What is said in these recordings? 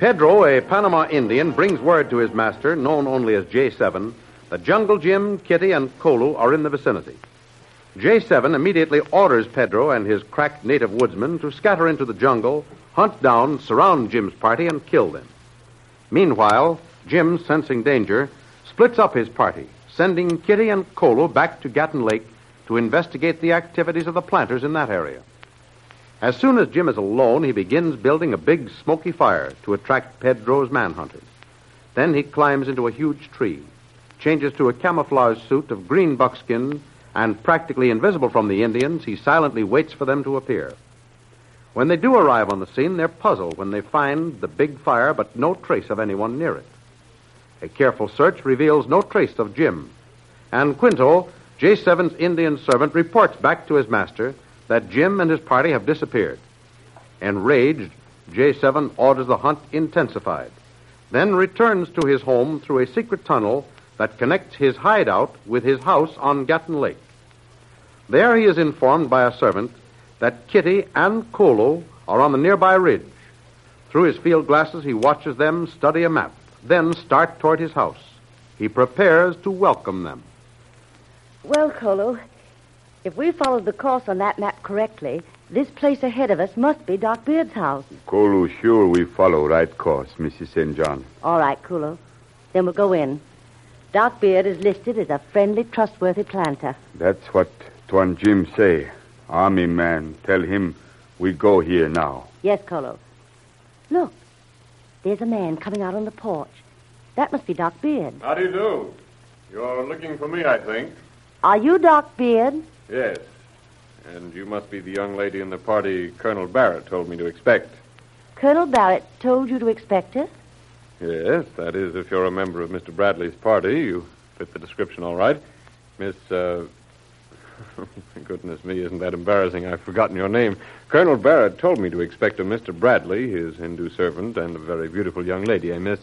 Pedro, a Panama Indian, brings word to his master, known only as J7, that Jungle Jim, Kitty, and Kolu are in the vicinity. J7 immediately orders Pedro and his crack native woodsmen to scatter into the jungle, hunt down, surround Jim's party, and kill them. Meanwhile, Jim, sensing danger, splits up his party, sending Kitty and Kolu back to Gatun Lake to investigate the activities of the planters in that area. As soon as Jim is alone, he begins building a big smoky fire to attract Pedro's manhunters. Then he climbs into a huge tree, changes to a camouflage suit of green buckskin, and practically invisible from the Indians, he silently waits for them to appear. When they do arrive on the scene, they're puzzled when they find the big fire but no trace of anyone near it. A careful search reveals no trace of Jim. And Quinto, J7's Indian servant, reports back to his master that Jim and his party have disappeared. Enraged, J7 orders the hunt intensified, then returns to his home through a secret tunnel that connects his hideout with his house on Gatun Lake. There he is informed by a servant that Kitty and Kolu are on the nearby ridge. Through his field glasses, he watches them study a map, then start toward his house. He prepares to welcome them. Well, Kolu, if we followed the course on that map correctly, this place ahead of us must be Doc Beard's house. Kolu, sure we follow right course, Mrs. St. John. All right, Kolu. Then we'll go in. Doc Beard is listed as a friendly, trustworthy planter. That's what Tuan Jim say. Army man, tell him we go here now. Yes, Kolu. Look, there's a man coming out on the porch. That must be Doc Beard. How do you do? You're looking for me, I think. Are you Doc Beard? Yes. And you must be the young lady in the party Colonel Barrett told me to expect. Colonel Barrett told you to expect us? Yes, that is, if you're a member of Mr. Bradley's party. You fit the description all right. Miss, uh. Goodness me, isn't that embarrassing? I've forgotten your name. Colonel Barrett told me to expect a Mr. Bradley, his Hindu servant, and a very beautiful young lady, a Miss.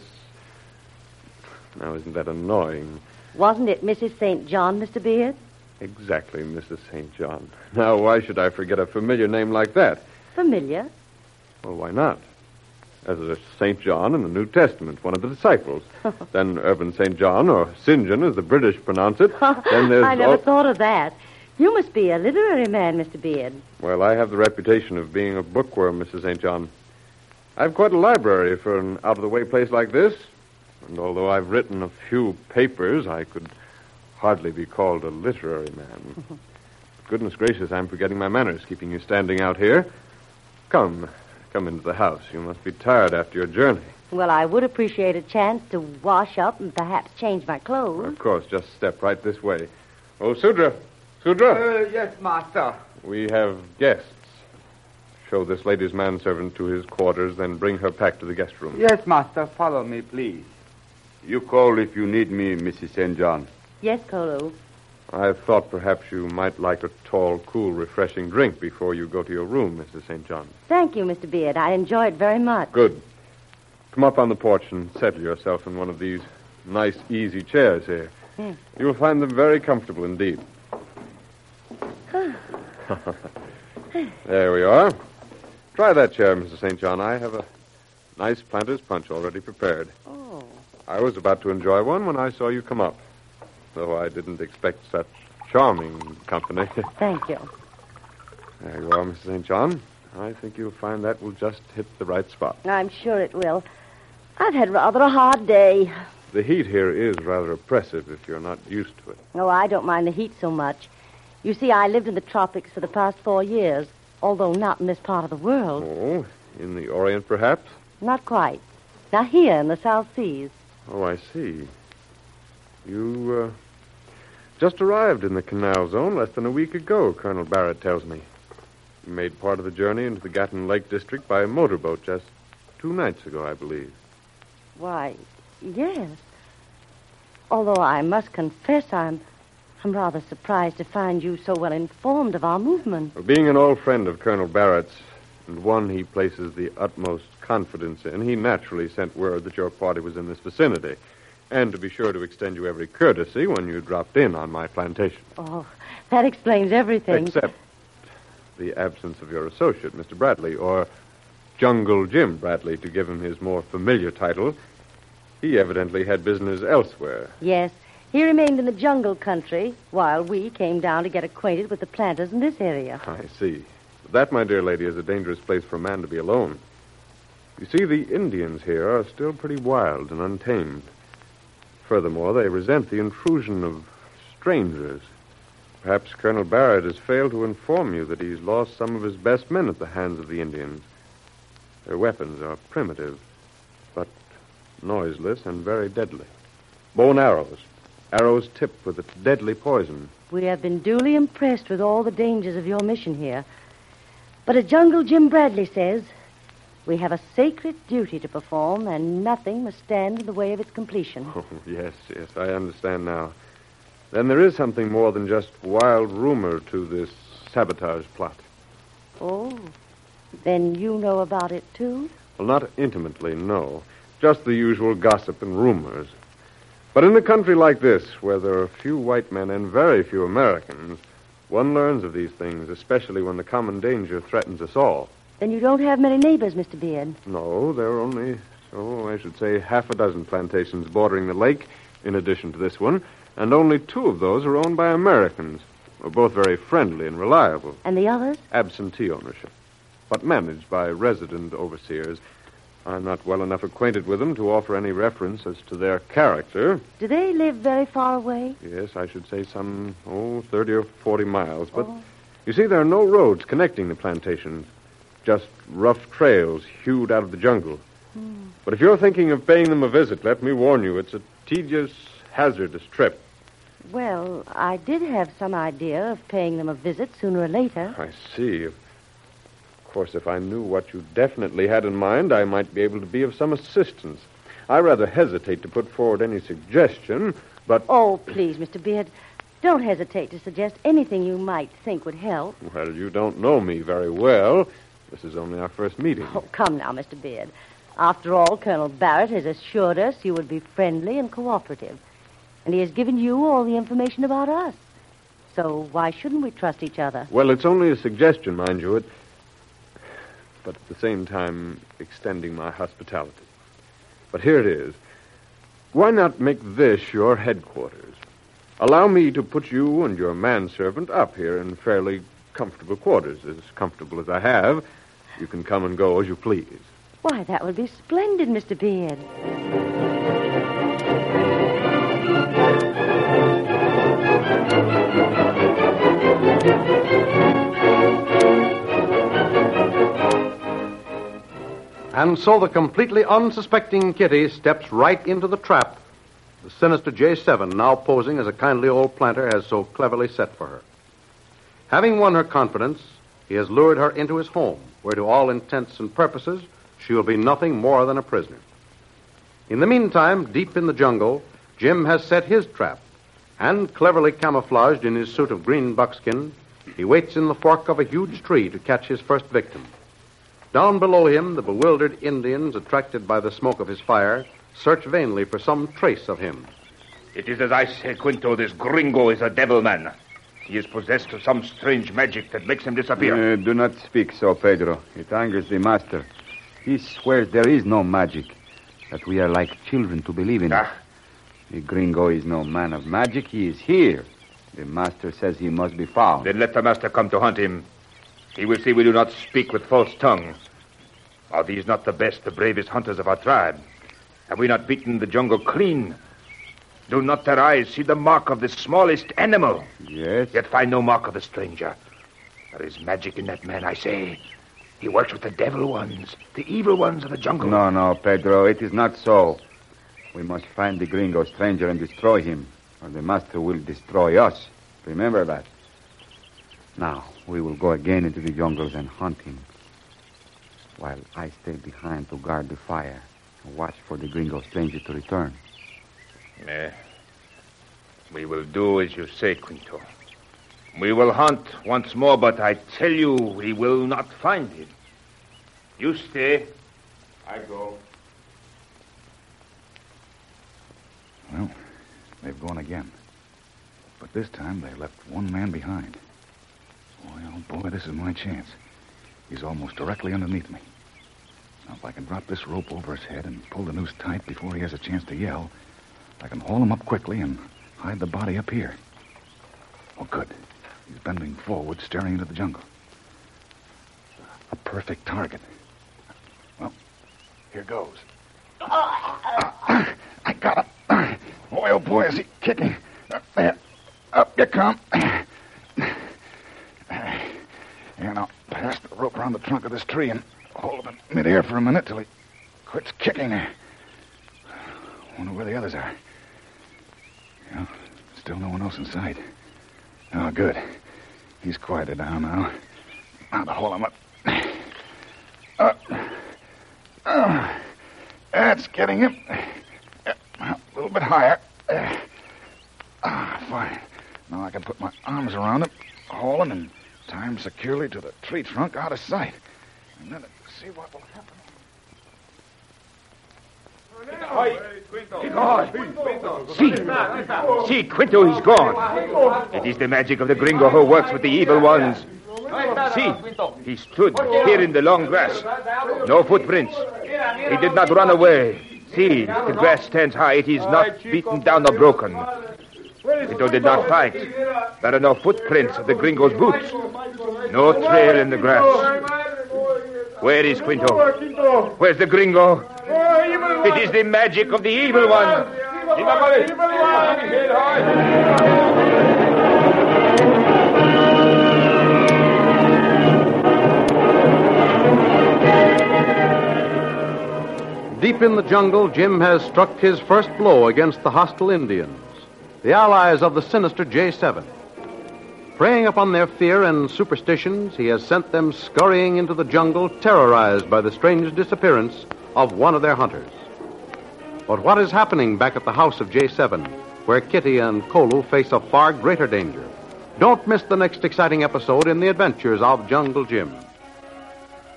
Now, isn't that annoying? Wasn't it Mrs. St. John, Mr. Beard? Exactly, Mrs. St. John. Now, why should I forget a familiar name like that? Familiar. Well, why not? As a St. John in the New Testament, one of the disciples. then Urban St. John, or St. John as the British pronounce it. then there's I never al- thought of that. You must be a literary man, Mr. Beard. Well, I have the reputation of being a bookworm, Mrs. St. John. I've quite a library for an out of the way place like this. And although I've written a few papers, I could hardly be called a literary man. Goodness gracious, I'm forgetting my manners, keeping you standing out here. Come, come into the house. You must be tired after your journey. Well, I would appreciate a chance to wash up and perhaps change my clothes. Of course, just step right this way. Oh, Sudra. Sudra. Uh, yes, master. We have guests. Show this lady's manservant to his quarters, then bring her back to the guest room. Yes, master. Follow me, please. You call if you need me, Mrs. St. John. Yes, Kolu. I thought perhaps you might like a tall, cool, refreshing drink before you go to your room, Mrs. St. John. Thank you, Mr. Beard. I enjoy it very much. Good. Come up on the porch and settle yourself in one of these nice, easy chairs here. You'll find them very comfortable indeed. there we are. Try that chair, Mrs. St. John. I have a nice planter's punch already prepared. Oh. I was about to enjoy one when I saw you come up, though I didn't expect such charming company. Thank you. there you are, Mrs. St. John. I think you'll find that will just hit the right spot. I'm sure it will. I've had rather a hard day. The heat here is rather oppressive if you're not used to it. Oh, I don't mind the heat so much. You see, I lived in the tropics for the past four years, although not in this part of the world. Oh, in the Orient, perhaps? Not quite. Now, here in the South Seas. Oh, I see. You, uh, just arrived in the canal zone less than a week ago, Colonel Barrett tells me. You made part of the journey into the Gatun Lake district by motorboat just two nights ago, I believe. Why, yes. Although I must confess I'm, I'm rather surprised to find you so well informed of our movement. Well, being an old friend of Colonel Barrett's, and one he places the utmost confidence in, he naturally sent word that your party was in this vicinity, and to be sure to extend you every courtesy when you dropped in on my plantation. Oh, that explains everything. Except the absence of your associate, Mr. Bradley, or Jungle Jim Bradley, to give him his more familiar title. He evidently had business elsewhere. Yes, he remained in the jungle country while we came down to get acquainted with the planters in this area. I see. That, my dear lady, is a dangerous place for a man to be alone. You see, the Indians here are still pretty wild and untamed. Furthermore, they resent the intrusion of strangers. Perhaps Colonel Barrett has failed to inform you that he's lost some of his best men at the hands of the Indians. Their weapons are primitive, but noiseless and very deadly. Bow and arrows, arrows tipped with a deadly poison. We have been duly impressed with all the dangers of your mission here. But as Jungle Jim Bradley says, we have a sacred duty to perform, and nothing must stand in the way of its completion. Oh, yes, yes, I understand now. Then there is something more than just wild rumor to this sabotage plot. Oh, then you know about it, too? Well, not intimately, no. Just the usual gossip and rumors. But in a country like this, where there are few white men and very few Americans, one learns of these things, especially when the common danger threatens us all. Then you don't have many neighbors, Mr. Beard. No, there are only, oh, I should say, half a dozen plantations bordering the lake, in addition to this one, and only two of those are owned by Americans. We're both very friendly and reliable. And the others? Absentee ownership, but managed by resident overseers. I'm not well enough acquainted with them to offer any reference as to their character. Do they live very far away? Yes, I should say some, oh, 30 or 40 miles. But Oh. you see, there are no roads connecting the plantations, just rough trails hewed out of the jungle. But if you're thinking of paying them a visit, let me warn you, it's a tedious, hazardous trip. Well, I did have some idea of paying them a visit sooner or later. I see. Of course, if I knew what you definitely had in mind, I might be able to be of some assistance. I rather hesitate to put forward any suggestion, but. Oh, please, Mr. Beard, don't hesitate to suggest anything you might think would help. Well, you don't know me very well. This is only our first meeting. Oh, come now, Mr. Beard. After all, Colonel Barrett has assured us you would be friendly and cooperative. And he has given you all the information about us. So why shouldn't we trust each other? Well, it's only a suggestion, mind you. It, but at the same time, extending my hospitality. But here it is. Why not make this your headquarters? Allow me to put you and your manservant up here in fairly comfortable quarters, as comfortable as I have. You can come and go as you please. Why, that would be splendid, Mr. Beard. And so the completely unsuspecting Kitty steps right into the trap the sinister J7, now posing as a kindly old planter, has so cleverly set for her. Having won her confidence, he has lured her into his home, where to all intents and purposes she will be nothing more than a prisoner. In the meantime, deep in the jungle, Jim has set his trap, and cleverly camouflaged in his suit of green buckskin, he waits in the fork of a huge tree to catch his first victim. Down below him, the bewildered Indians, attracted by the smoke of his fire, search vainly for some trace of him. It is as I say, Quinto. This gringo is a devil man. He is possessed of some strange magic that makes him disappear. Uh, do not speak so, Pedro. It angers the master. He swears there is no magic, that we are like children to believe in it. Ah. The gringo is no man of magic. He is here. The master says he must be found. Then let the master come to hunt him. He will see we do not speak with false tongue. Are these not the best, the bravest hunters of our tribe? Have we not beaten the jungle clean? Do not their eyes see the mark of the smallest animal? Yes. Yet find no mark of the stranger. There is magic in that man, I say. He works with the devil ones, the evil ones of the jungle. No, no, Pedro, it is not so. We must find the gringo stranger and destroy him, or the master will destroy us. Remember that. Now, we will go again into the jungles and hunt him, while I stay behind to guard the fire and watch for the gringo stranger to return. Eh, we will do as you say, Quinto. We will hunt once more, but I tell you, we will not find him. You stay. I go. Well, they've gone again. But this time they left one man behind. Boy, oh boy, this is my chance. He's almost directly underneath me. Now, if I can drop this rope over his head and pull the noose tight before he has a chance to yell, I can haul him up quickly and hide the body up here. Oh, good. He's bending forward, staring into the jungle. A perfect target. Well, here goes. I got him. Oh, boy, oh boy, is he kicking. Up there. Up you come. And I'll pass the rope around the trunk of this tree and hold him in midair for a minute till he quits kicking. I wonder where the others are. Yeah, still no one else in sight. Oh, good. He's quieted down now. Now to hold him up. Up. Oh, that's getting him. Uh, A little bit higher. Uh, Ah, fine. Now I can put my arms around him, haul him, and tie him securely to the tree trunk out of sight. And then see what will happen. See, see, Quinto, he's gone. It is the magic of the gringo who works with the evil ones. See, he stood here in the long grass. No footprints. He did not run away. See, the grass stands high. It is not beaten down or broken. Quinto did not fight. There are no footprints of the gringo's boots. No trail in the grass. Where is Quinto? Where's the gringo? It is the magic of the evil one. Deep in the jungle, Jim has struck his first blow against the hostile Indians, the allies of the sinister J7. Preying upon their fear and superstitions, he has sent them scurrying into the jungle, terrorized by the strange disappearance of one of their hunters. But what is happening back at the house of J7, where Kitty and Kolu face a far greater danger? Don't miss the next exciting episode in the adventures of Jungle Jim.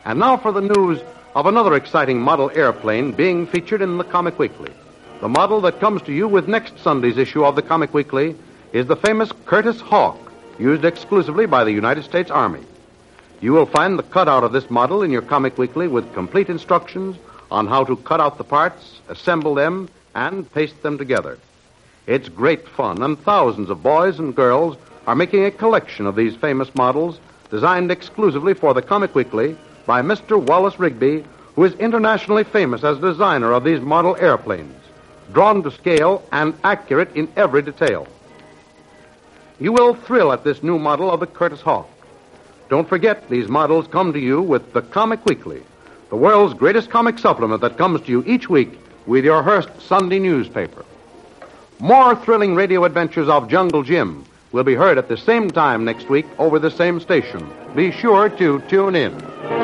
And now for the news of another exciting model airplane being featured in the Comic Weekly. The model that comes to you with next Sunday's issue of the Comic Weekly is the famous Curtiss Hawk, used exclusively by the United States Army. You will find the cutout of this model in your Comic Weekly with complete instructions on how to cut out the parts, assemble them, and paste them together. It's great fun, and thousands of boys and girls are making a collection of these famous models designed exclusively for the Comic Weekly by Mr. Wallace Rigby, who is internationally famous as designer of these model airplanes, drawn to scale and accurate in every detail. You will thrill at this new model of the Curtiss Hawk. Don't forget, these models come to you with the Comic Weekly, the world's greatest comic supplement that comes to you each week with your Hearst Sunday newspaper. More thrilling radio adventures of Jungle Jim will be heard at the same time next week over the same station. Be sure to tune in.